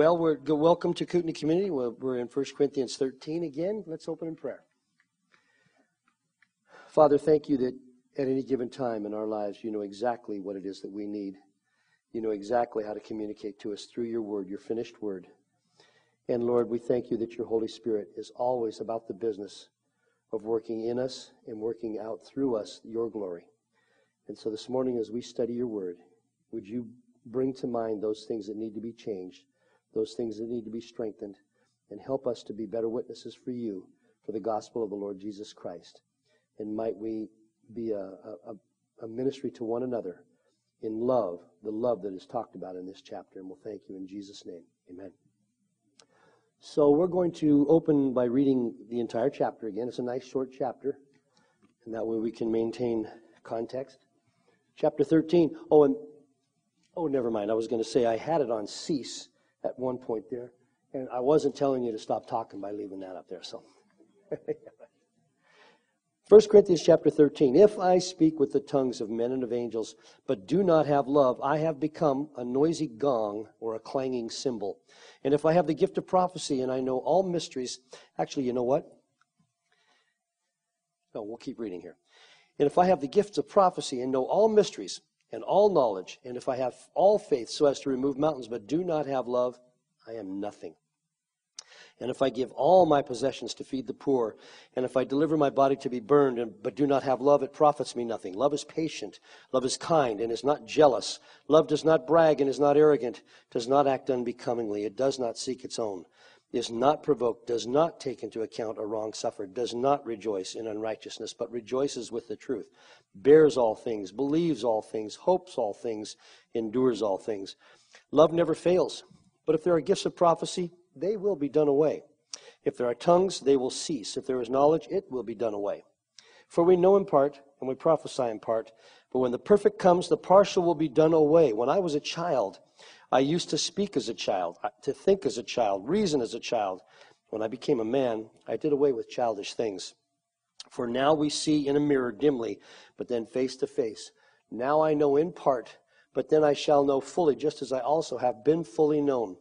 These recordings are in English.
Well, we're welcome to Kootenai Community. We're, we're in 1 Corinthians 13 again. Let's open in prayer. Father, thank you that at any given time in our lives, you know exactly what it is that we need. You know exactly how to communicate to us through your word, your finished word. And Lord, we thank you that your Holy Spirit is always about the business of working in us and working out through us your glory. And so this morning, as we study your word, would you bring to mind those things that need to be changed? Those things that need to be strengthened, and help us to be better witnesses for you, for the gospel of the Lord Jesus Christ. And might we be a, a, a ministry to one another in love, the love that is talked about in this chapter. And we'll thank you in Jesus' name. Amen. So we're going to open by reading the entire chapter again. It's a nice short chapter, and that way we can maintain context. Chapter 13. Oh, and oh, never mind. I was going to say I had it on cease at one point there. And I wasn't telling you to stop talking by leaving that up there. So, 1 Corinthians chapter 13. If I speak with the tongues of men and of angels, but do not have love, I have become a noisy gong or a clanging cymbal. And if I have the gift of prophecy and I know all mysteries, actually, you know what? No, we'll keep reading here. And if I have the gifts of prophecy and know all mysteries and all knowledge, and if I have all faith so as to remove mountains, but do not have love, I am nothing. And if I give all my possessions to feed the poor, and if I deliver my body to be burned, and, but do not have love, it profits me nothing. Love is patient, love is kind, and is not jealous. Love does not brag and is not arrogant, does not act unbecomingly, it does not seek its own is not provoked, does not take into account a wrong suffered, does not rejoice in unrighteousness, but rejoices with the truth, bears all things, believes all things, hopes all things, endures all things. Love never fails, but if there are gifts of prophecy, they will be done away. If there are tongues, they will cease. If there is knowledge, it will be done away. For we know in part, and we prophesy in part, but when the perfect comes, the partial will be done away. When I was a child, I used to speak as a child, to think as a child, reason as a child. When I became a man, I did away with childish things. For now we see in a mirror dimly, but then face to face. Now I know in part, but then I shall know fully, just as I also have been fully known.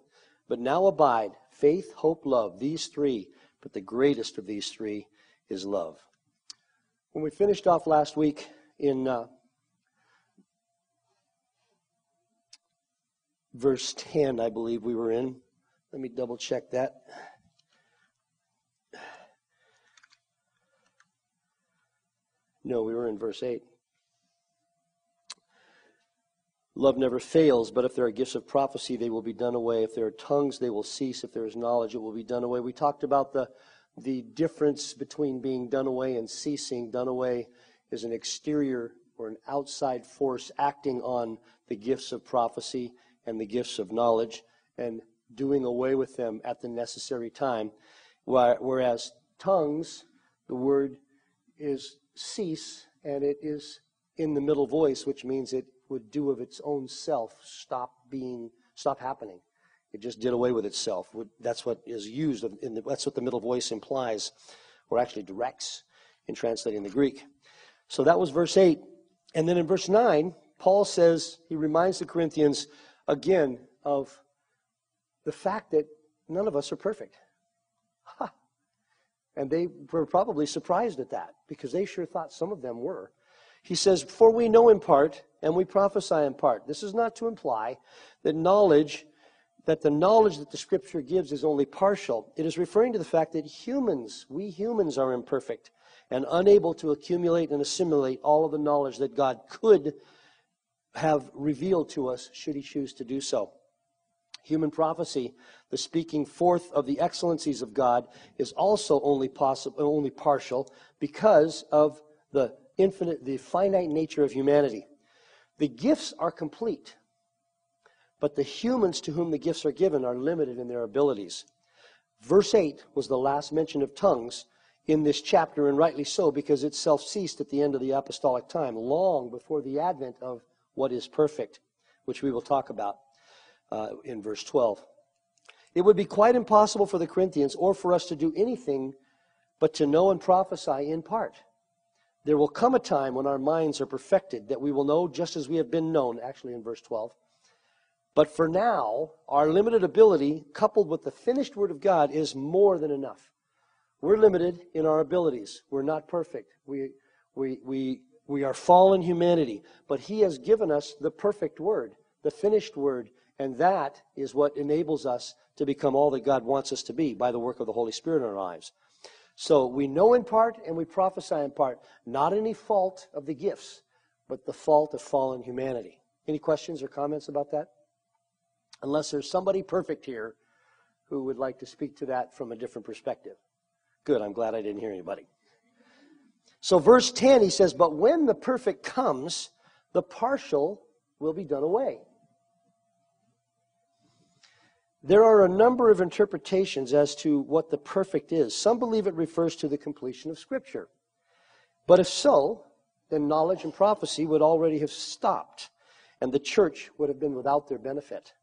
But now abide faith, hope, love, these three, but the greatest of these three is love. When we finished off last week in uh, verse 10, I believe we were in. Let me double check that. No, we were in verse 8. Love never fails, but if there are gifts of prophecy, they will be done away. If there are tongues, they will cease. If there is knowledge, it will be done away. We talked about the, the difference between being done away and ceasing. Done away is an exterior or an outside force acting on the gifts of prophecy and the gifts of knowledge and doing away with them at the necessary time. Whereas tongues, the word is cease, and it is in the middle voice, which means it would do of its own self stop being, stop happening. It just did away with itself. That's what is used. The, that's what the middle voice implies, or actually directs in translating the Greek. So that was verse 8. And then in verse 9, Paul says, he reminds the Corinthians again of the fact that none of us are perfect. And they were probably surprised at that because they sure thought some of them were. He says, For we know in part and we prophesy in part. This is not to imply that knowledge, that the knowledge that the scripture gives is only partial. It is referring to the fact that humans, we humans are imperfect and unable to accumulate and assimilate all of the knowledge that God could have revealed to us should he choose to do so. Human prophecy, the speaking forth of the excellencies of God, is also only possible, only partial because of the infinite, the finite nature of humanity. The gifts are complete, but the humans to whom the gifts are given are limited in their abilities. Verse 8 was the last mention of tongues in this chapter, and rightly so, because it self ceased at the end of the apostolic time, long before the advent of what is perfect, which we will talk about uh, in verse 12. It would be quite impossible for the Corinthians or for us to do anything but to know and prophesy in part. There will come a time when our minds are perfected that we will know just as we have been known, actually in verse 12. But for now, our limited ability, coupled with the finished Word of God, is more than enough. We're limited in our abilities. We're not perfect. We, we, we, we are fallen humanity. But He has given us the perfect Word, the finished Word, and that is what enables us to become all that God wants us to be by the work of the Holy Spirit in our lives. So we know in part and we prophesy in part, not any fault of the gifts, but the fault of fallen humanity. Any questions or comments about that? Unless there's somebody perfect here who would like to speak to that from a different perspective. Good, I'm glad I didn't hear anybody. So, verse 10, he says, But when the perfect comes, the partial will be done away. There are a number of interpretations as to what the perfect is. Some believe it refers to the completion of Scripture. But if so, then knowledge and prophecy would already have stopped, and the church would have been without their benefit.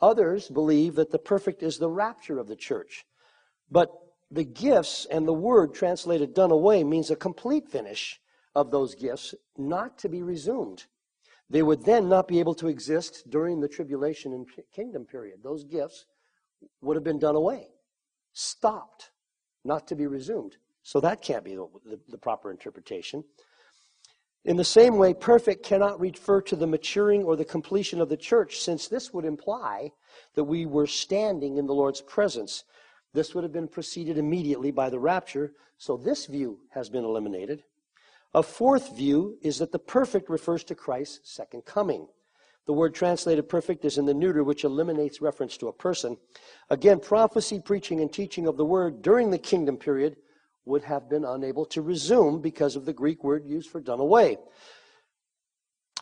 Others believe that the perfect is the rapture of the church. But the gifts and the word translated done away means a complete finish of those gifts, not to be resumed. They would then not be able to exist during the tribulation and kingdom period. Those gifts would have been done away, stopped, not to be resumed. So that can't be the, the, the proper interpretation. In the same way, perfect cannot refer to the maturing or the completion of the church, since this would imply that we were standing in the Lord's presence. This would have been preceded immediately by the rapture, so this view has been eliminated. A fourth view is that the perfect refers to Christ's second coming. The word translated perfect is in the neuter, which eliminates reference to a person. Again, prophecy, preaching, and teaching of the word during the kingdom period would have been unable to resume because of the Greek word used for done away.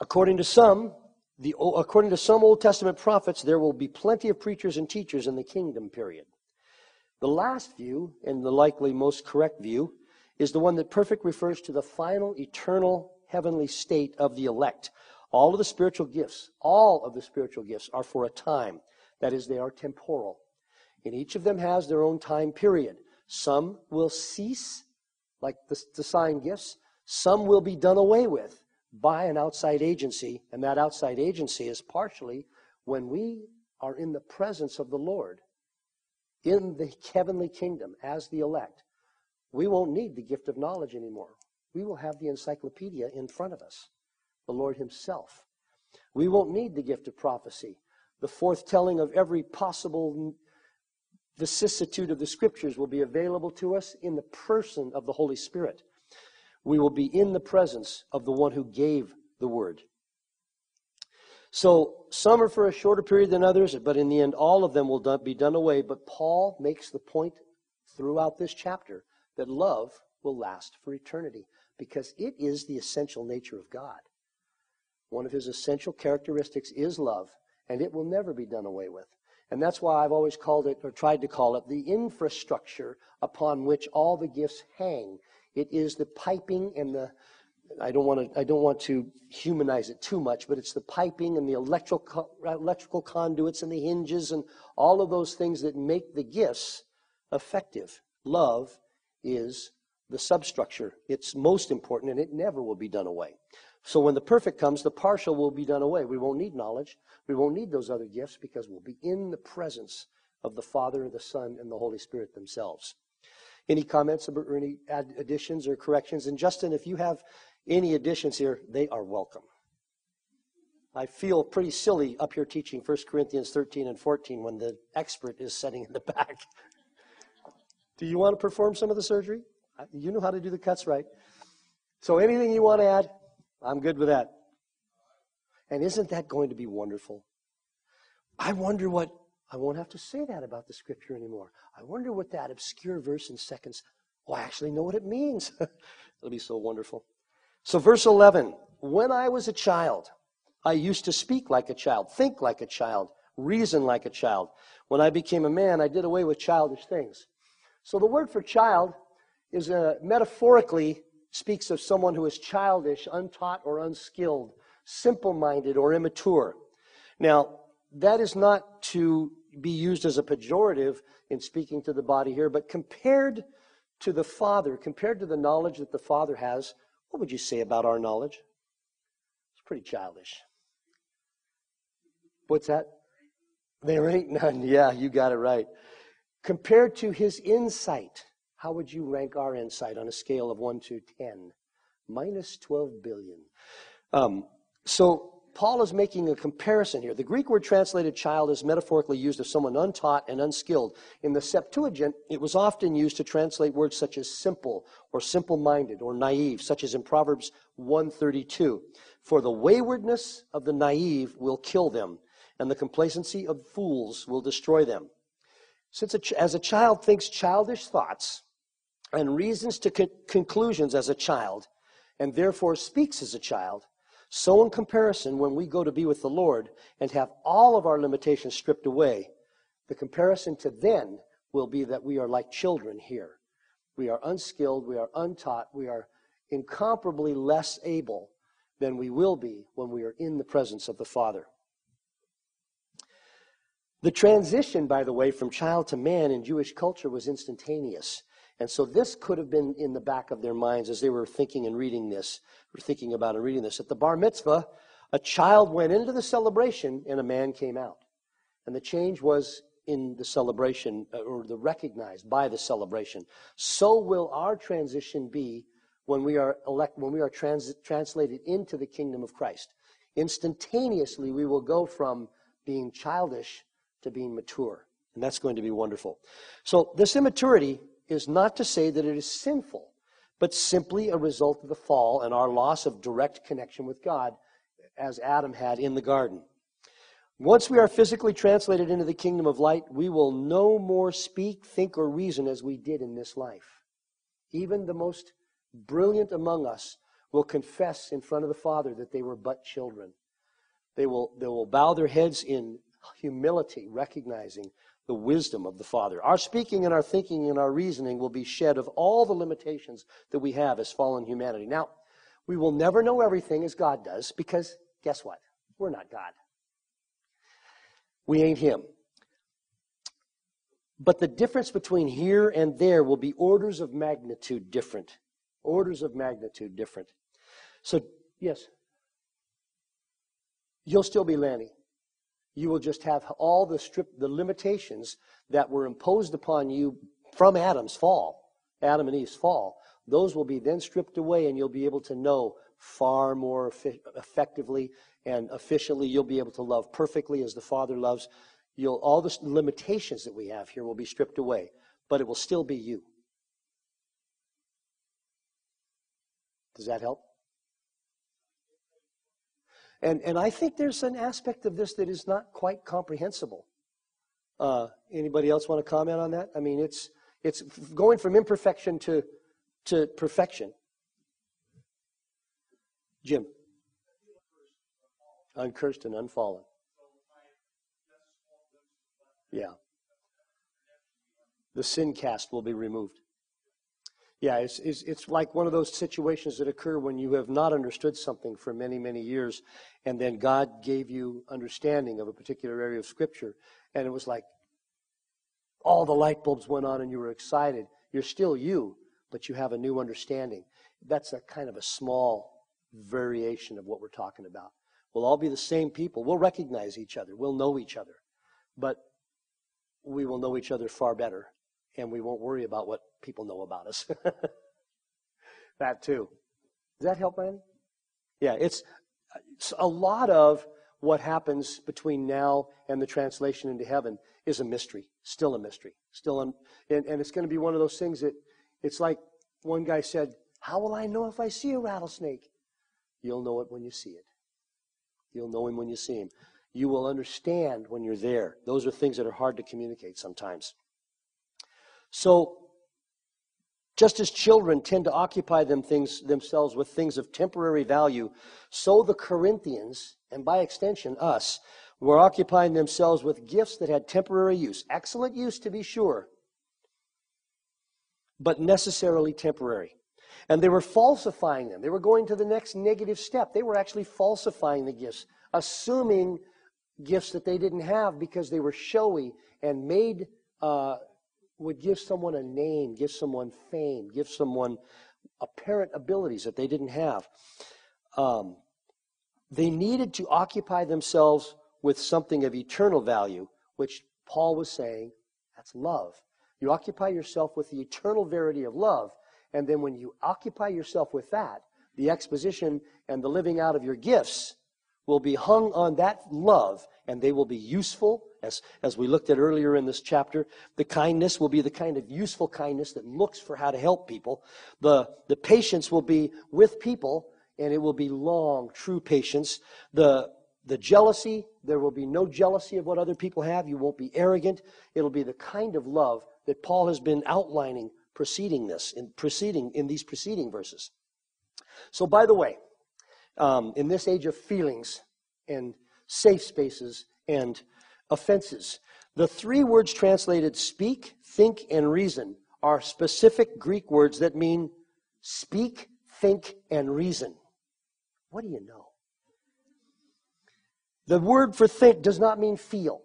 According to some, the, according to some Old Testament prophets, there will be plenty of preachers and teachers in the kingdom period. The last view, and the likely most correct view, is the one that perfect refers to the final eternal heavenly state of the elect. All of the spiritual gifts, all of the spiritual gifts are for a time. That is, they are temporal. And each of them has their own time period. Some will cease, like the, the sign gifts. Some will be done away with by an outside agency. And that outside agency is partially when we are in the presence of the Lord in the heavenly kingdom as the elect. We won't need the gift of knowledge anymore. We will have the encyclopedia in front of us, the Lord Himself. We won't need the gift of prophecy, the forthtelling of every possible vicissitude of the Scriptures will be available to us in the person of the Holy Spirit. We will be in the presence of the one who gave the Word. So some are for a shorter period than others, but in the end, all of them will be done away. But Paul makes the point throughout this chapter that love will last for eternity because it is the essential nature of God. One of his essential characteristics is love, and it will never be done away with. And that's why I've always called it, or tried to call it, the infrastructure upon which all the gifts hang. It is the piping and the, I don't want to, I don't want to humanize it too much, but it's the piping and the electrical, electrical conduits and the hinges and all of those things that make the gifts effective. Love is the substructure. It's most important and it never will be done away. So when the perfect comes, the partial will be done away. We won't need knowledge. We won't need those other gifts because we'll be in the presence of the Father, the Son, and the Holy Spirit themselves. Any comments or any additions or corrections? And Justin, if you have any additions here, they are welcome. I feel pretty silly up here teaching 1 Corinthians 13 and 14 when the expert is sitting in the back. Do you want to perform some of the surgery? You know how to do the cuts right. So anything you want to add, I'm good with that. And isn't that going to be wonderful? I wonder what, I won't have to say that about the scripture anymore. I wonder what that obscure verse in seconds, oh, I actually know what it means. It'll be so wonderful. So, verse 11 When I was a child, I used to speak like a child, think like a child, reason like a child. When I became a man, I did away with childish things. So the word for child is a, metaphorically speaks of someone who is childish, untaught, or unskilled, simple minded, or immature. Now, that is not to be used as a pejorative in speaking to the body here, but compared to the Father, compared to the knowledge that the Father has, what would you say about our knowledge? It's pretty childish. What's that? There ain't none. Yeah, you got it right. Compared to his insight, how would you rank our insight on a scale of 1 to 10? Minus 12 billion. Um, so Paul is making a comparison here. The Greek word translated child is metaphorically used of someone untaught and unskilled. In the Septuagint, it was often used to translate words such as simple or simple minded or naive, such as in Proverbs 132. For the waywardness of the naive will kill them, and the complacency of fools will destroy them. Since a, as a child thinks childish thoughts and reasons to con- conclusions as a child, and therefore speaks as a child, so, in comparison, when we go to be with the Lord and have all of our limitations stripped away, the comparison to then will be that we are like children here. We are unskilled, we are untaught, we are incomparably less able than we will be when we are in the presence of the Father. The transition, by the way, from child to man in Jewish culture was instantaneous. And so this could have been in the back of their minds as they were thinking and reading this, or thinking about and reading this. At the bar mitzvah, a child went into the celebration and a man came out. And the change was in the celebration, uh, or the recognized by the celebration. So will our transition be when we are elect, when we are trans, translated into the kingdom of Christ. Instantaneously, we will go from being childish to being mature. And that's going to be wonderful. So this immaturity is not to say that it is sinful, but simply a result of the fall and our loss of direct connection with God as Adam had in the garden. Once we are physically translated into the kingdom of light, we will no more speak, think, or reason as we did in this life. Even the most brilliant among us will confess in front of the Father that they were but children. They will, they will bow their heads in humility, recognizing the wisdom of the Father. Our speaking and our thinking and our reasoning will be shed of all the limitations that we have as fallen humanity. Now, we will never know everything as God does because guess what? We're not God. We ain't Him. But the difference between here and there will be orders of magnitude different. Orders of magnitude different. So, yes. You'll still be Lanny you will just have all the strip, the limitations that were imposed upon you from Adam's fall, Adam and Eve's fall. Those will be then stripped away, and you'll be able to know far more effectively and efficiently. You'll be able to love perfectly as the Father loves. You'll, all the limitations that we have here will be stripped away, but it will still be you. Does that help? And, and I think there's an aspect of this that is not quite comprehensible. Uh, anybody else want to comment on that? I mean, it's, it's going from imperfection to, to perfection. Jim. Uncursed and unfallen. Yeah. The sin cast will be removed. Yeah, it's, it's, it's like one of those situations that occur when you have not understood something for many, many years, and then God gave you understanding of a particular area of Scripture, and it was like all the light bulbs went on and you were excited. You're still you, but you have a new understanding. That's a kind of a small variation of what we're talking about. We'll all be the same people. We'll recognize each other. We'll know each other. But we will know each other far better and we won't worry about what people know about us. that too. Does that help, man? Yeah, it's, it's a lot of what happens between now and the translation into heaven is a mystery, still a mystery, still, and, and it's going to be one of those things that it's like one guy said, "How will I know if I see a rattlesnake?" You'll know it when you see it. You'll know him when you see him. You will understand when you're there. Those are things that are hard to communicate sometimes. So, just as children tend to occupy them things, themselves with things of temporary value, so the Corinthians, and by extension us, were occupying themselves with gifts that had temporary use. Excellent use, to be sure, but necessarily temporary. And they were falsifying them. They were going to the next negative step. They were actually falsifying the gifts, assuming gifts that they didn't have because they were showy and made, uh, would give someone a name, give someone fame, give someone apparent abilities that they didn't have. Um, they needed to occupy themselves with something of eternal value, which Paul was saying, that's love. You occupy yourself with the eternal verity of love, and then when you occupy yourself with that, the exposition and the living out of your gifts will be hung on that love, and they will be useful. As, as we looked at earlier in this chapter, the kindness will be the kind of useful kindness that looks for how to help people. The, the patience will be with people, and it will be long, true patience. The, the jealousy, there will be no jealousy of what other people have. You won't be arrogant. It'll be the kind of love that Paul has been outlining preceding this, in preceding in these preceding verses. So, by the way, um, in this age of feelings and safe spaces and offenses, the three words translated speak, think, and reason are specific Greek words that mean speak, think, and reason. What do you know? The word for think does not mean feel.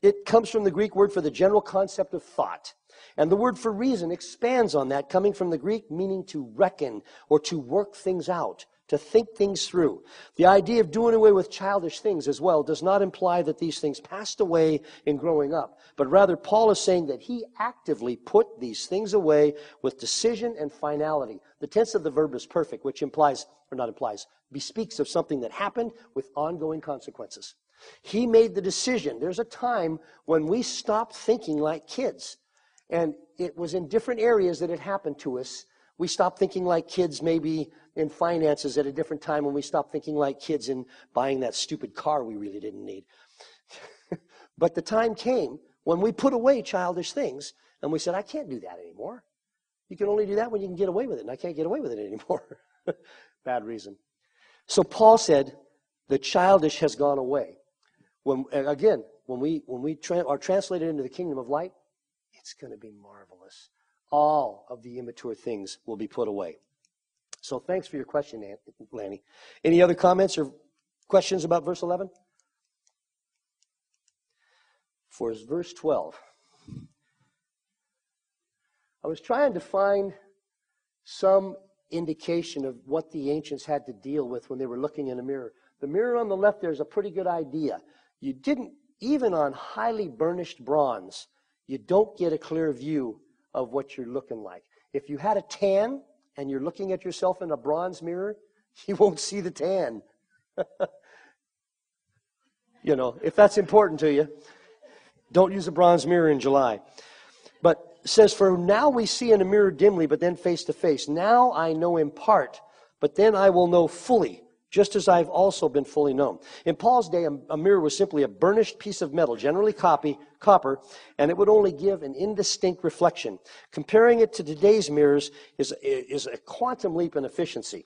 It comes from the Greek word for the general concept of thought. And the word for reason expands on that, coming from the Greek meaning to reckon or to work things out, to think things through. The idea of doing away with childish things as well does not imply that these things passed away in growing up, but rather Paul is saying that he actively put these things away with decision and finality. The tense of the verb is perfect, which implies, or not implies, bespeaks of something that happened with ongoing consequences. He made the decision. There's a time when we stop thinking like kids. And it was in different areas that it happened to us. We stopped thinking like kids maybe in finances at a different time when we stopped thinking like kids and buying that stupid car we really didn't need. but the time came when we put away childish things and we said, I can't do that anymore. You can only do that when you can get away with it, and I can't get away with it anymore. Bad reason. So Paul said, the childish has gone away. When, again, when we, when we tra- are translated into the kingdom of light, it's going to be marvelous. All of the immature things will be put away. So thanks for your question, Lanny. Any other comments or questions about verse 11? For verse 12. I was trying to find some indication of what the ancients had to deal with when they were looking in a mirror. The mirror on the left there is a pretty good idea. You didn't, even on highly burnished bronze, you don't get a clear view of what you're looking like. If you had a tan and you're looking at yourself in a bronze mirror, you won't see the tan. you know, if that's important to you, don't use a bronze mirror in July. But says, For now we see in a mirror dimly, but then face to face. Now I know in part, but then I will know fully just as I've also been fully known. In Paul's day, a, mirror was simply a burnished piece of metal, generally copy, copper, and it would only give an indistinct reflection. Comparing it to today's mirrors is, is a quantum leap in efficiency.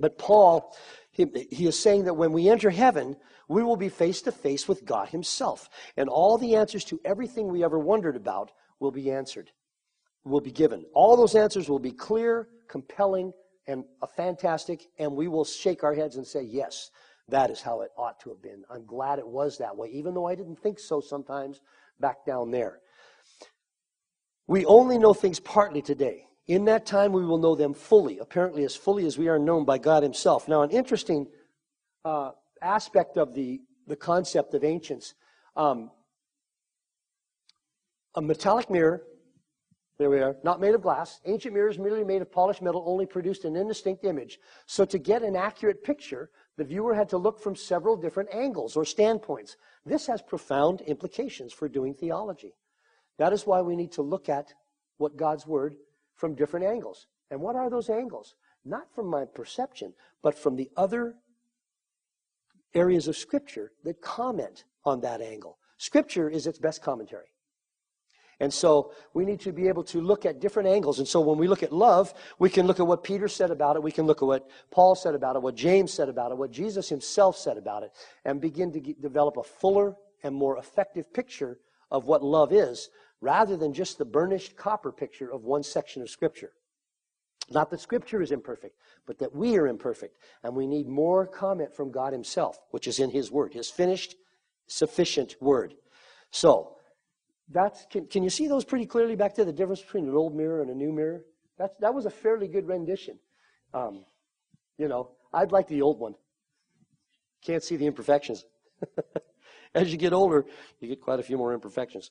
But Paul, he, he is saying that when we enter heaven, we will be face to face with God Himself. And all the answers to everything we ever wondered about will be answered, will be given. All those answers will be clear, compelling, and a fantastic, and we will shake our heads and say, yes, that is how it ought to have been. I'm glad it was that way, even though I didn't think so sometimes back down there. We only know things partly today. In that time, we will know them fully, apparently as fully as we are known by God Himself. Now, an interesting uh, aspect of the, the concept of ancients um, a metallic mirror there we are. Not made of glass. Ancient mirrors merely made of polished metal only produced an indistinct image. So to get an accurate picture, the viewer had to look from several different angles or standpoints. This has profound implications for doing theology. That is why we need to look at what God's word from different angles. And what are those angles? Not from my perception, but from the other areas of scripture that comment on that angle. Scripture is its best commentary. And so we need to be able to look at different angles. And so when we look at love, we can look at what Peter said about it. We can look at what Paul said about it, what James said about it, what Jesus himself said about it, and begin to get, develop a fuller and more effective picture of what love is rather than just the burnished copper picture of one section of Scripture. Not that Scripture is imperfect, but that we are imperfect. And we need more comment from God Himself, which is in His Word, His finished, sufficient Word. So, that's, can, can you see those pretty clearly back there, the difference between an old mirror and a new mirror? That's, that was a fairly good rendition. Um, you know, I'd like the old one. Can't see the imperfections. As you get older, you get quite a few more imperfections.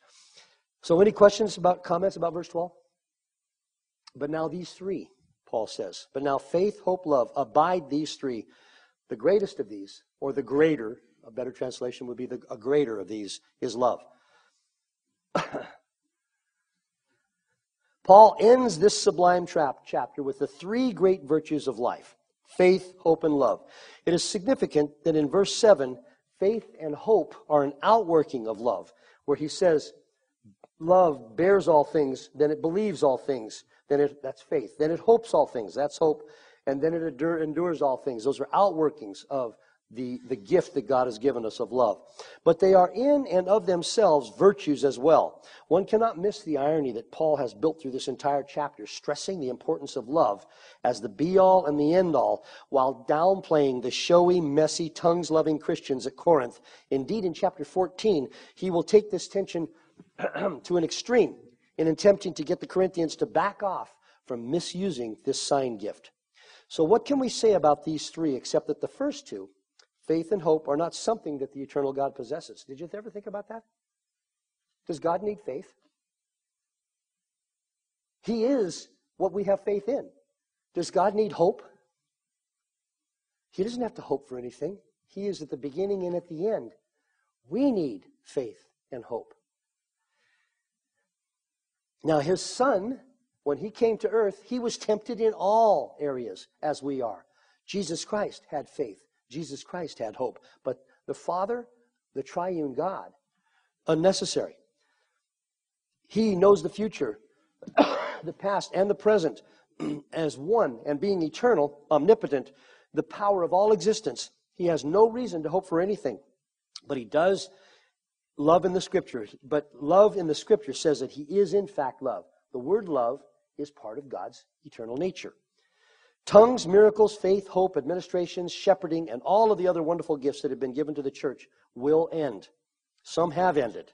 So, any questions about comments about verse 12? But now these three, Paul says. But now faith, hope, love, abide these three. The greatest of these, or the greater, a better translation would be the, a greater of these, is love. Paul ends this sublime chapter with the three great virtues of life faith, hope, and love. It is significant that in verse 7, faith and hope are an outworking of love, where he says, Love bears all things, then it believes all things, then it, that's faith. Then it hopes all things, that's hope. And then it endures all things. Those are outworkings of the, the gift that God has given us of love. But they are in and of themselves virtues as well. One cannot miss the irony that Paul has built through this entire chapter, stressing the importance of love as the be all and the end all, while downplaying the showy, messy, tongues loving Christians at Corinth. Indeed, in chapter 14, he will take this tension to an extreme in attempting to get the Corinthians to back off from misusing this sign gift. So, what can we say about these three except that the first two, Faith and hope are not something that the eternal God possesses. Did you ever think about that? Does God need faith? He is what we have faith in. Does God need hope? He doesn't have to hope for anything. He is at the beginning and at the end. We need faith and hope. Now, his son, when he came to earth, he was tempted in all areas as we are. Jesus Christ had faith. Jesus Christ had hope. But the Father, the triune God, unnecessary. He knows the future, the past, and the present as one, and being eternal, omnipotent, the power of all existence. He has no reason to hope for anything. But he does love in the scripture. But love in the scripture says that he is, in fact, love. The word love is part of God's eternal nature. Tongues, miracles, faith, hope, administrations, shepherding, and all of the other wonderful gifts that have been given to the church will end. Some have ended.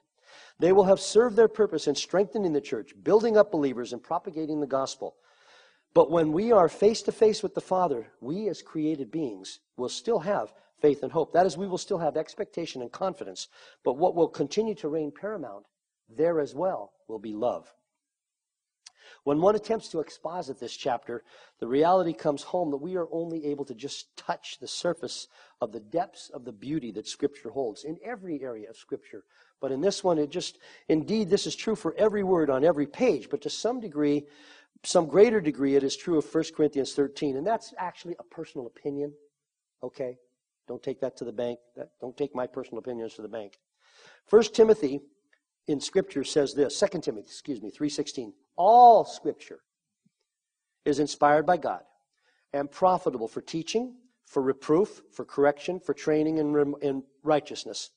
They will have served their purpose in strengthening the church, building up believers, and propagating the gospel. But when we are face to face with the Father, we as created beings will still have faith and hope. That is, we will still have expectation and confidence. But what will continue to reign paramount there as well will be love. When one attempts to exposit this chapter, the reality comes home that we are only able to just touch the surface of the depths of the beauty that Scripture holds in every area of Scripture. But in this one, it just, indeed, this is true for every word on every page, but to some degree, some greater degree, it is true of 1 Corinthians 13. And that's actually a personal opinion, okay? Don't take that to the bank. don't take my personal opinions to the bank. 1 Timothy in Scripture says this, 2 Timothy, excuse me, 3.16 all Scripture is inspired by God and profitable for teaching, for reproof, for correction, for training in, in righteousness.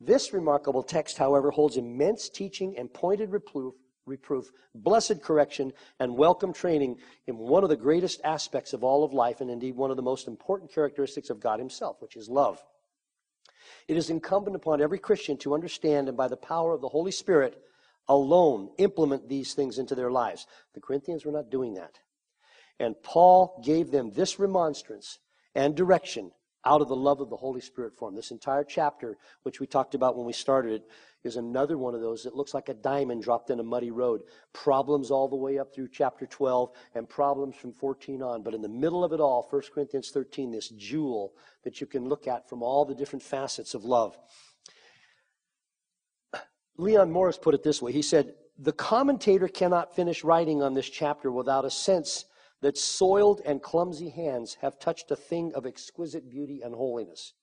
This remarkable text, however, holds immense teaching and pointed reproof, reproof, blessed correction, and welcome training in one of the greatest aspects of all of life, and indeed one of the most important characteristics of God Himself, which is love. It is incumbent upon every Christian to understand and by the power of the Holy Spirit alone implement these things into their lives. The Corinthians were not doing that. And Paul gave them this remonstrance and direction out of the love of the Holy Spirit for them. This entire chapter, which we talked about when we started it, is another one of those that looks like a diamond dropped in a muddy road. Problems all the way up through chapter 12 and problems from 14 on. But in the middle of it all, 1 Corinthians 13, this jewel that you can look at from all the different facets of love. Leon Morris put it this way. He said, The commentator cannot finish writing on this chapter without a sense that soiled and clumsy hands have touched a thing of exquisite beauty and holiness.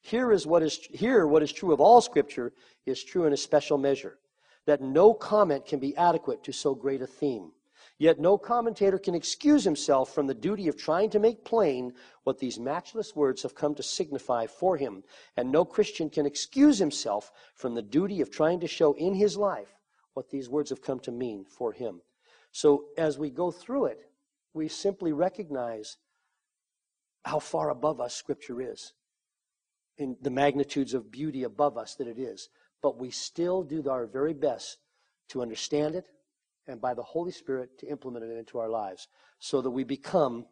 Here is what is here what is true of all scripture is true in a special measure. that no comment can be adequate to so great a theme. Yet no commentator can excuse himself from the duty of trying to make plain what these matchless words have come to signify for him. And no Christian can excuse himself from the duty of trying to show in his life what these words have come to mean for him. So as we go through it, we simply recognize how far above us Scripture is, in the magnitudes of beauty above us that it is. But we still do our very best to understand it and by the Holy Spirit to implement it into our lives so that we become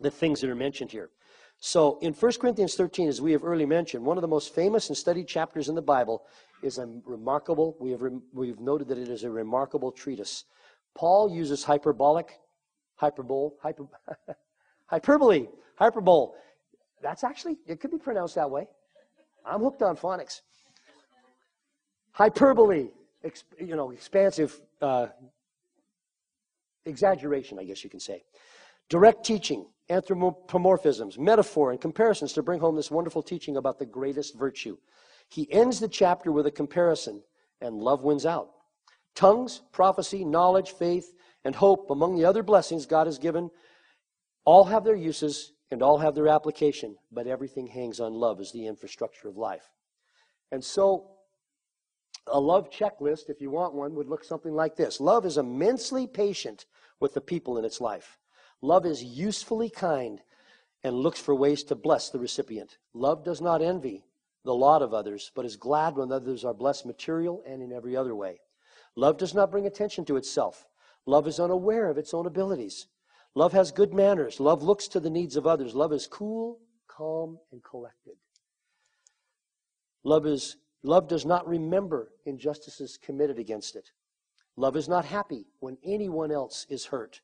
the things that are mentioned here. So in 1 Corinthians 13, as we have early mentioned, one of the most famous and studied chapters in the Bible is a remarkable, we have, we've noted that it is a remarkable treatise. Paul uses hyperbolic, hyperbole, hyper, hyperbole, hyperbole. That's actually, it could be pronounced that way. I'm hooked on phonics. Hyperbole, you know, expansive uh, exaggeration, I guess you can say. Direct teaching, anthropomorphisms, metaphor, and comparisons to bring home this wonderful teaching about the greatest virtue. He ends the chapter with a comparison, and love wins out. Tongues, prophecy, knowledge, faith, and hope, among the other blessings God has given, all have their uses and all have their application, but everything hangs on love as the infrastructure of life. And so, a love checklist, if you want one, would look something like this Love is immensely patient with the people in its life. Love is usefully kind and looks for ways to bless the recipient. Love does not envy the lot of others, but is glad when others are blessed material and in every other way. Love does not bring attention to itself. Love is unaware of its own abilities. Love has good manners. Love looks to the needs of others. Love is cool, calm, and collected. Love is Love does not remember injustices committed against it. Love is not happy when anyone else is hurt.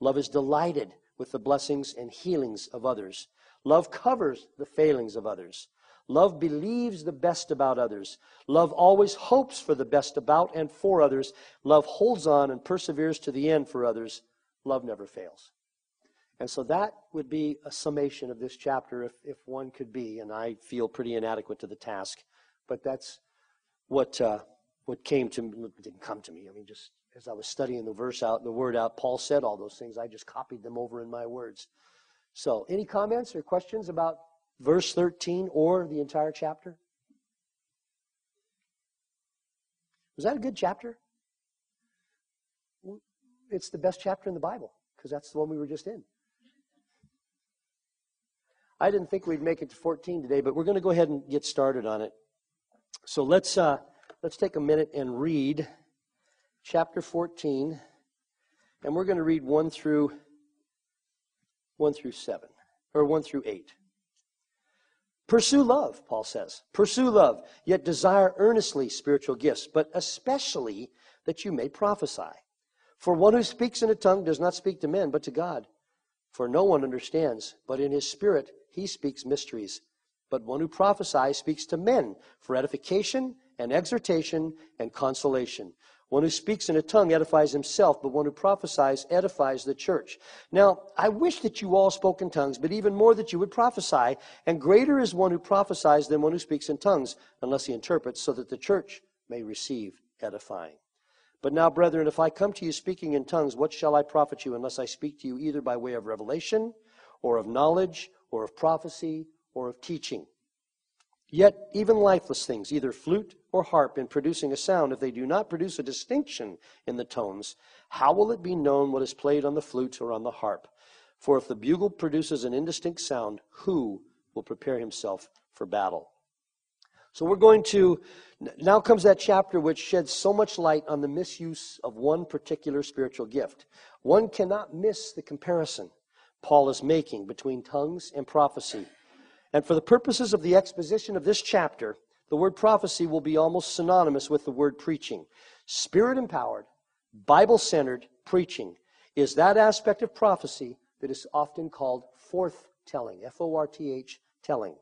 Love is delighted with the blessings and healings of others. Love covers the failings of others. Love believes the best about others. Love always hopes for the best about and for others. Love holds on and perseveres to the end for others. Love never fails. And so that would be a summation of this chapter if, if one could be, and I feel pretty inadequate to the task. But that's what uh, what came to me. Didn't come to me. I mean, just as I was studying the verse out, the word out, Paul said all those things. I just copied them over in my words. So, any comments or questions about verse 13 or the entire chapter? Was that a good chapter? It's the best chapter in the Bible because that's the one we were just in. I didn't think we'd make it to 14 today, but we're going to go ahead and get started on it. So let's, uh, let's take a minute and read chapter 14. And we're going to read 1 through 1 through 7, or 1 through 8. Pursue love, Paul says. Pursue love, yet desire earnestly spiritual gifts, but especially that you may prophesy. For one who speaks in a tongue does not speak to men, but to God. For no one understands, but in his spirit he speaks mysteries. But one who prophesies speaks to men for edification and exhortation and consolation. One who speaks in a tongue edifies himself, but one who prophesies edifies the church. Now, I wish that you all spoke in tongues, but even more that you would prophesy. And greater is one who prophesies than one who speaks in tongues, unless he interprets, so that the church may receive edifying. But now, brethren, if I come to you speaking in tongues, what shall I profit you unless I speak to you either by way of revelation, or of knowledge, or of prophecy, or of teaching. Yet, even lifeless things, either flute or harp, in producing a sound, if they do not produce a distinction in the tones, how will it be known what is played on the flute or on the harp? For if the bugle produces an indistinct sound, who will prepare himself for battle? So we're going to, now comes that chapter which sheds so much light on the misuse of one particular spiritual gift. One cannot miss the comparison Paul is making between tongues and prophecy. And for the purposes of the exposition of this chapter, the word prophecy will be almost synonymous with the word preaching. Spirit empowered, Bible centered preaching is that aspect of prophecy that is often called forth telling, F O R T H, telling.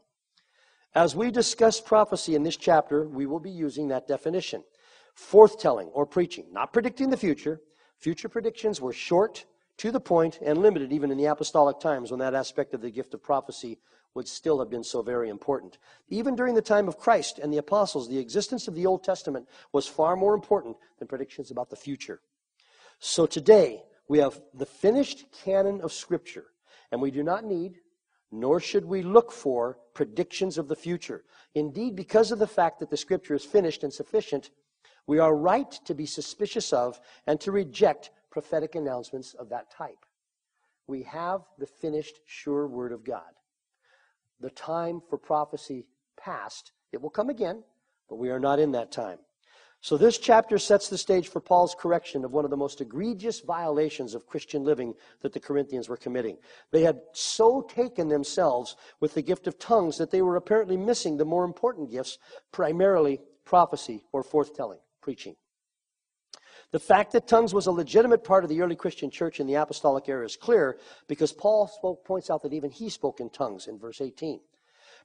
As we discuss prophecy in this chapter, we will be using that definition. Forthtelling or preaching, not predicting the future. Future predictions were short, to the point, and limited even in the apostolic times when that aspect of the gift of prophecy would still have been so very important. Even during the time of Christ and the apostles, the existence of the Old Testament was far more important than predictions about the future. So today, we have the finished canon of Scripture, and we do not need, nor should we look for, predictions of the future. Indeed, because of the fact that the Scripture is finished and sufficient, we are right to be suspicious of and to reject prophetic announcements of that type. We have the finished, sure Word of God the time for prophecy past. It will come again, but we are not in that time. So, this chapter sets the stage for Paul's correction of one of the most egregious violations of Christian living that the Corinthians were committing. They had so taken themselves with the gift of tongues that they were apparently missing the more important gifts, primarily prophecy or forthtelling, preaching. The fact that tongues was a legitimate part of the early Christian church in the apostolic era is clear because Paul spoke, points out that even he spoke in tongues in verse 18.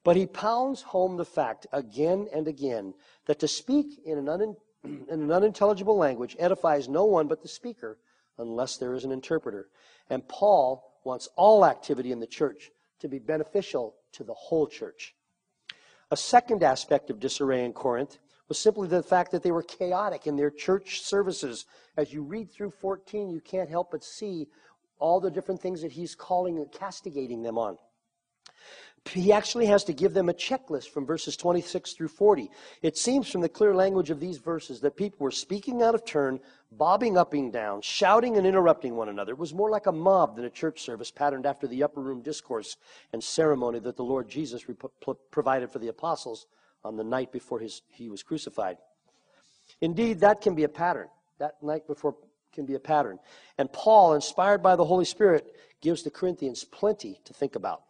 But he pounds home the fact again and again that to speak in an, in an unintelligible language edifies no one but the speaker unless there is an interpreter. And Paul wants all activity in the church to be beneficial to the whole church. A second aspect of disarray in Corinth was simply the fact that they were chaotic in their church services. As you read through 14, you can't help but see all the different things that he's calling and castigating them on. He actually has to give them a checklist from verses 26 through 40. It seems from the clear language of these verses that people were speaking out of turn, bobbing up and down, shouting and interrupting one another. It was more like a mob than a church service patterned after the upper room discourse and ceremony that the Lord Jesus provided for the apostles on the night before his, he was crucified. Indeed, that can be a pattern. That night before can be a pattern. And Paul, inspired by the Holy Spirit, gives the Corinthians plenty to think about.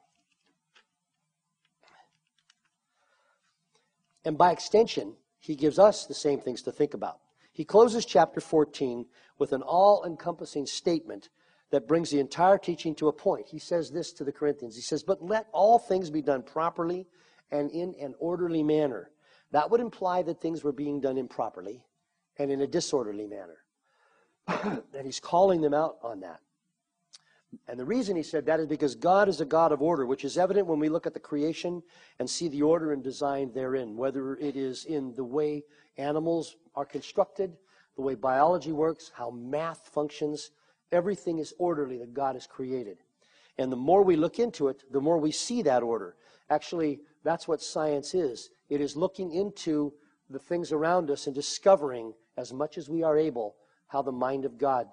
And by extension, he gives us the same things to think about. He closes chapter 14 with an all encompassing statement that brings the entire teaching to a point. He says this to the Corinthians He says, But let all things be done properly and in an orderly manner. That would imply that things were being done improperly and in a disorderly manner. and he's calling them out on that. And the reason he said that is because God is a God of order, which is evident when we look at the creation and see the order and design therein, whether it is in the way animals are constructed, the way biology works, how math functions. Everything is orderly that God has created. And the more we look into it, the more we see that order. Actually, that's what science is. It is looking into the things around us and discovering, as much as we are able, how the mind of God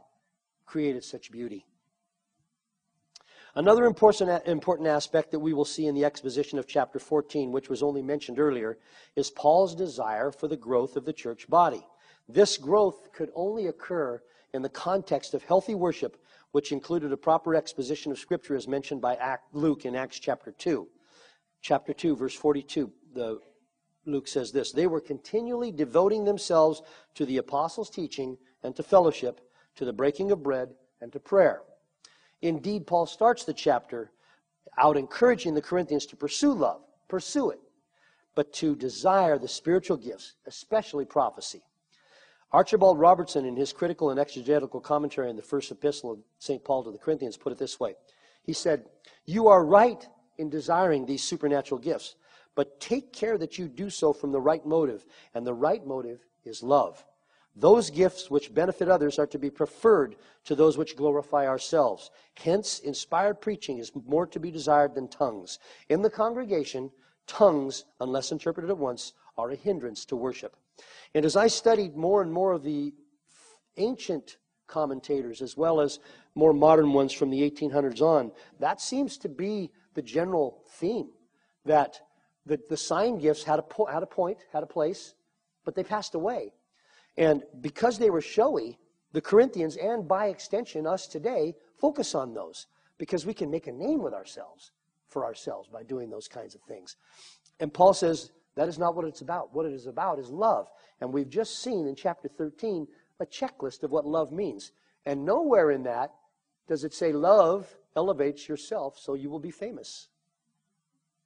created such beauty. Another important, aspect that we will see in the exposition of chapter 14, which was only mentioned earlier, is Paul's desire for the growth of the church body. This growth could only occur in the context of healthy worship, which included a proper exposition of Scripture as mentioned by Luke in Acts chapter 2 chapter 2, verse 42, the, Luke says this They were continually devoting themselves to the apostles' teaching and to fellowship, to the breaking of bread, and to prayer. Indeed, Paul starts the chapter out encouraging the Corinthians to pursue love, pursue it, but to desire the spiritual gifts, especially prophecy. Archibald Robertson, in his critical and exegetical commentary on the first epistle of St. Paul to the Corinthians, put it this way He said, You are right in desiring these supernatural gifts, but take care that you do so from the right motive, and the right motive is love. Those gifts which benefit others are to be preferred to those which glorify ourselves. Hence, inspired preaching is more to be desired than tongues. In the congregation, tongues, unless interpreted at once, are a hindrance to worship. And as I studied more and more of the ancient commentators, as well as more modern ones from the 1800s on, that seems to be the general theme that the, the sign gifts had a, po- had a point, had a place, but they passed away. And because they were showy, the Corinthians, and by extension us today, focus on those because we can make a name with ourselves for ourselves by doing those kinds of things. And Paul says that is not what it's about. What it is about is love. And we've just seen in chapter 13 a checklist of what love means. And nowhere in that does it say love elevates yourself so you will be famous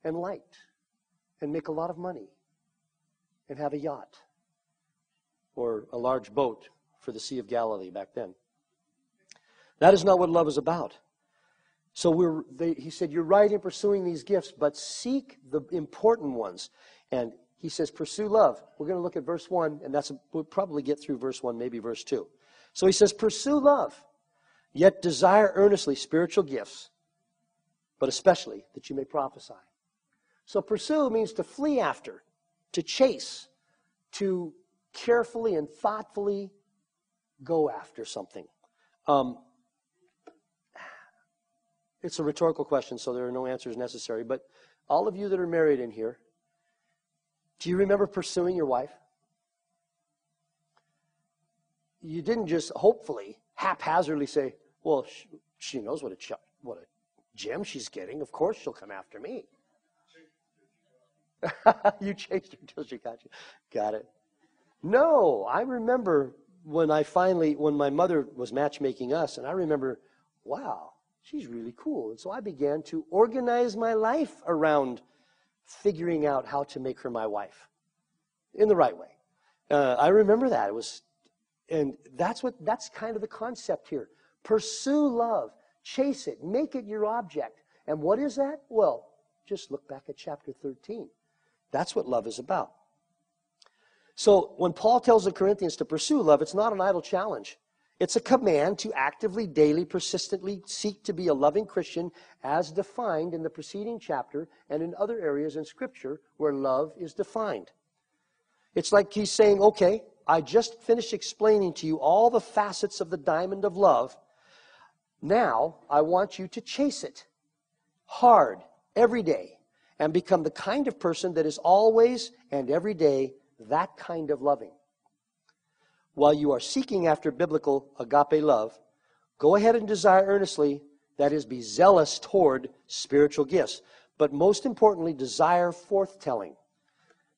and liked and make a lot of money and have a yacht or a large boat for the Sea of Galilee back then. That is not what love is about. So they, he said, You're right in pursuing these gifts, but seek the important ones. And he says, Pursue love. We're going to look at verse 1, and that's we'll probably get through verse 1, maybe verse 2. So he says, Pursue love, yet desire earnestly spiritual gifts, but especially that you may prophesy. So pursue means to flee after, to chase, to carefully and thoughtfully go after something. Um, it's a rhetorical question, so there are no answers necessary. But all of you that are married in here, do you remember pursuing your wife? You didn't just hopefully haphazardly say, "Well, she, she knows what a ch- what a gem she's getting. Of course, she'll come after me." you chased her until she got you. Got it. No, I remember when I finally, when my mother was matchmaking us, and I remember, wow, she's really cool. And so I began to organize my life around figuring out how to make her my wife in the right way. Uh, I remember that. It was, and that's what, that's kind of the concept here. Pursue love, chase it, make it your object. And what is that? Well, just look back at chapter 13. That's what love is about. So when Paul tells the Corinthians to pursue love, it's not an idle challenge. It's a command to actively, daily, persistently seek to be a loving Christian as defined in the preceding chapter and in other areas in Scripture where love is defined. It's like he's saying, okay, I just finished explaining to you all the facets of the diamond of love. Now I want you to chase it hard every day and become the kind of person that is always and every day that kind of loving. While you are seeking after biblical agape love, go ahead and desire earnestly, that is, be zealous toward spiritual gifts. But most importantly, desire forthtelling.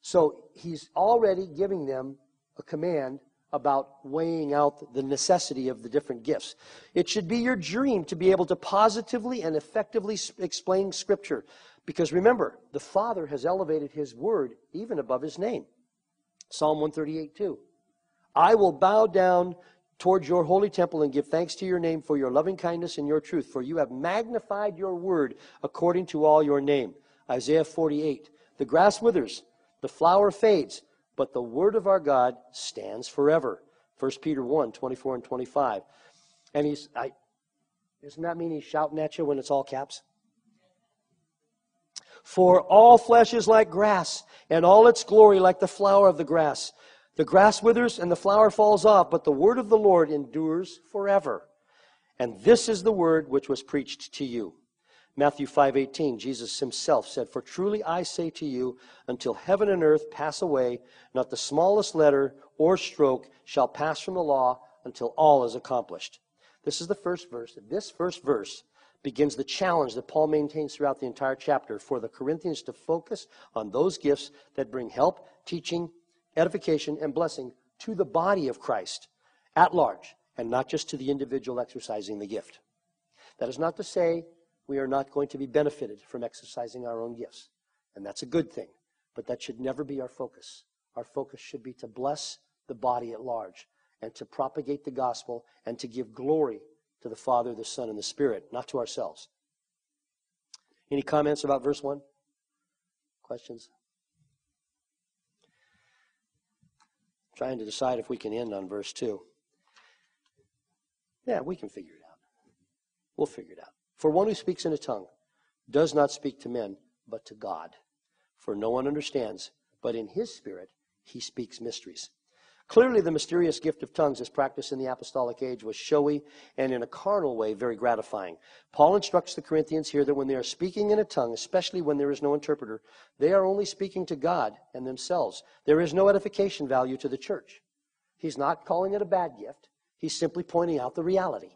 So he's already giving them a command about weighing out the necessity of the different gifts. It should be your dream to be able to positively and effectively explain Scripture. Because remember, the Father has elevated His Word even above His name. Psalm 138 2. I will bow down towards your holy temple and give thanks to your name for your loving kindness and your truth, for you have magnified your word according to all your name. Isaiah 48. The grass withers, the flower fades, but the word of our God stands forever. 1 Peter 1 24 and 25. And he's, I, doesn't that mean he's shouting at you when it's all caps? For all flesh is like grass, and all its glory like the flower of the grass. The grass withers and the flower falls off, but the word of the Lord endures forever. And this is the word which was preached to you. Matthew 5:18 Jesus himself said, "For truly I say to you, until heaven and earth pass away, not the smallest letter or stroke shall pass from the law until all is accomplished." This is the first verse. This first verse begins the challenge that Paul maintains throughout the entire chapter for the Corinthians to focus on those gifts that bring help, teaching, edification, and blessing to the body of Christ at large, and not just to the individual exercising the gift. That is not to say we are not going to be benefited from exercising our own gifts, and that's a good thing, but that should never be our focus. Our focus should be to bless the body at large and to propagate the gospel and to give glory to the Father, the Son, and the Spirit, not to ourselves. Any comments about verse 1? Questions? Trying to decide if we can end on verse 2. Yeah, we can figure it out. We'll figure it out. For one who speaks in a tongue does not speak to men, but to God. For no one understands, but in his spirit he speaks mysteries. Clearly, the mysterious gift of tongues as practiced in the apostolic age was showy and in a carnal way very gratifying. Paul instructs the Corinthians here that when they are speaking in a tongue, especially when there is no interpreter, they are only speaking to God and themselves. There is no edification value to the church. He's not calling it a bad gift. He's simply pointing out the reality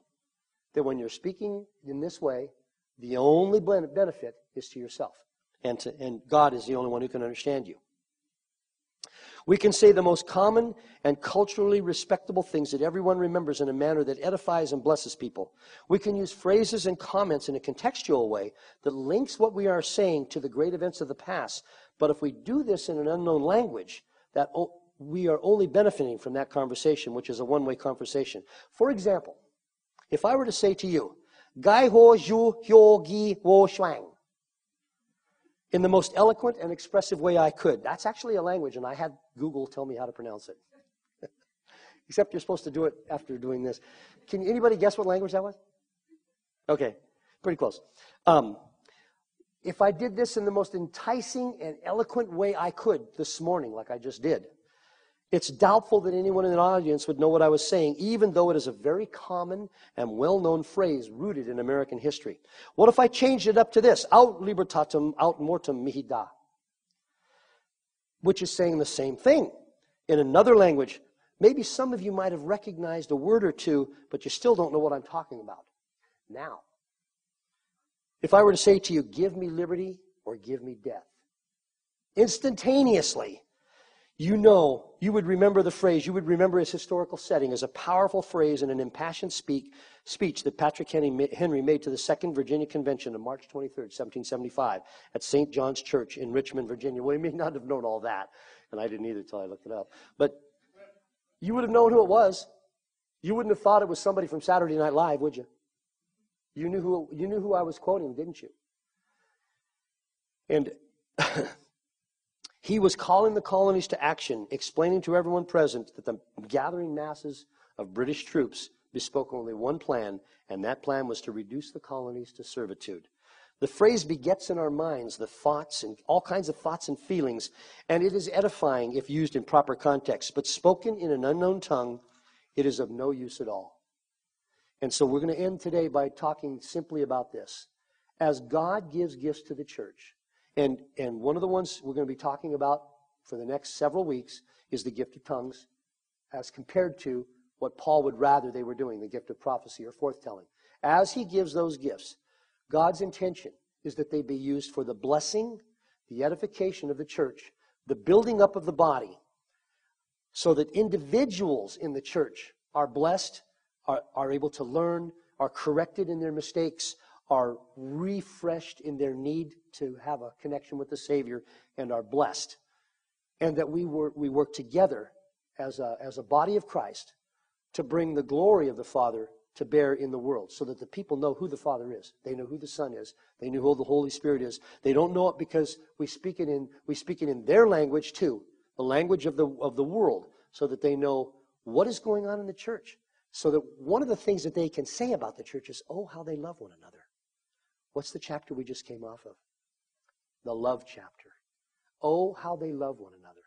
that when you're speaking in this way, the only benefit is to yourself. And, to, and God is the only one who can understand you. We can say the most common and culturally respectable things that everyone remembers in a manner that edifies and blesses people. We can use phrases and comments in a contextual way that links what we are saying to the great events of the past. But if we do this in an unknown language, that we are only benefiting from that conversation, which is a one way conversation. For example, if I were to say to you, Gai ho ju hyo gi wo shuang. In the most eloquent and expressive way I could. That's actually a language, and I had Google tell me how to pronounce it. Except you're supposed to do it after doing this. Can anybody guess what language that was? Okay, pretty close. Um, if I did this in the most enticing and eloquent way I could this morning, like I just did, it's doubtful that anyone in the audience would know what I was saying, even though it is a very common and well known phrase rooted in American history. What if I changed it up to this? Aut libertatem, aut mortem mihi da. Which is saying the same thing in another language. Maybe some of you might have recognized a word or two, but you still don't know what I'm talking about. Now, if I were to say to you, give me liberty or give me death, instantaneously, you know, you would remember the phrase, you would remember its historical setting as a powerful phrase in an impassioned speak, speech that Patrick Henry made to the Second Virginia Convention on March 23, 1775, at St. John's Church in Richmond, Virginia. Well, you may not have known all that, and I didn't either until I looked it up. But you would have known who it was. You wouldn't have thought it was somebody from Saturday Night Live, would you? You knew who, you knew who I was quoting, didn't you? And he was calling the colonies to action, explaining to everyone present that the gathering masses of British troops bespoke only one plan, and that plan was to reduce the colonies to servitude. The phrase begets in our minds the thoughts and all kinds of thoughts and feelings, and it is edifying if used in proper context, but spoken in an unknown tongue, it is of no use at all. And so we're going to end today by talking simply about this. As God gives gifts to the church, and, and one of the ones we're going to be talking about for the next several weeks is the gift of tongues, as compared to what Paul would rather they were doing, the gift of prophecy or forthtelling. As he gives those gifts, God's intention is that they be used for the blessing, the edification of the church, the building up of the body, so that individuals in the church are blessed are, are able to learn, are corrected in their mistakes, are refreshed in their need to have a connection with the Savior, and are blessed. And that we work, we work together as a, as a body of Christ to bring the glory of the Father to bear in the world so that the people know who the Father is. They know who the Son is. They know who the Holy Spirit is. They don't know it because we speak it in, we speak it in their language too, the language of the, of the world, so that they know what is going on in the church. So that one of the things that they can say about the church is, oh, how they love one another. What's the chapter we just came off of? The love chapter. Oh, how they love one another.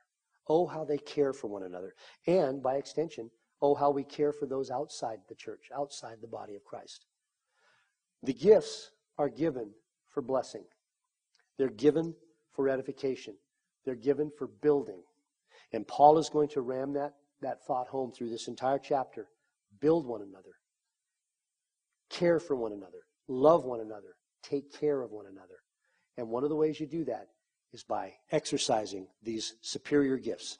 Oh, how they care for one another. And by extension, oh, how we care for those outside the church, outside the body of Christ. The gifts are given for blessing, they're given for edification, they're given for building. And Paul is going to ram that, that thought home through this entire chapter build one another, care for one another, love one another, take care of one another. And one of the ways you do that is by exercising these superior gifts.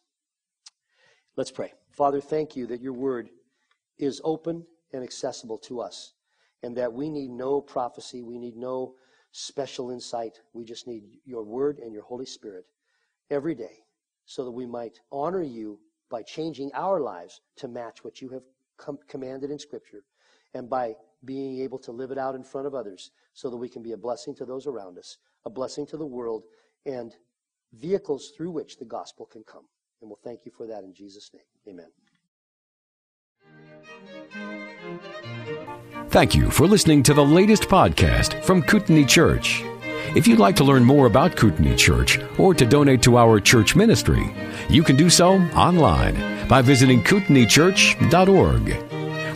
Let's pray. Father, thank you that your word is open and accessible to us, and that we need no prophecy, we need no special insight. We just need your word and your Holy Spirit every day so that we might honor you by changing our lives to match what you have com- commanded in Scripture and by being able to live it out in front of others so that we can be a blessing to those around us, a blessing to the world, and vehicles through which the gospel can come. And we'll thank you for that in Jesus' name. Amen. Thank you for listening to the latest podcast from Kootenai Church. If you'd like to learn more about Kootenai Church or to donate to our church ministry, you can do so online by visiting kootenaichurch.org.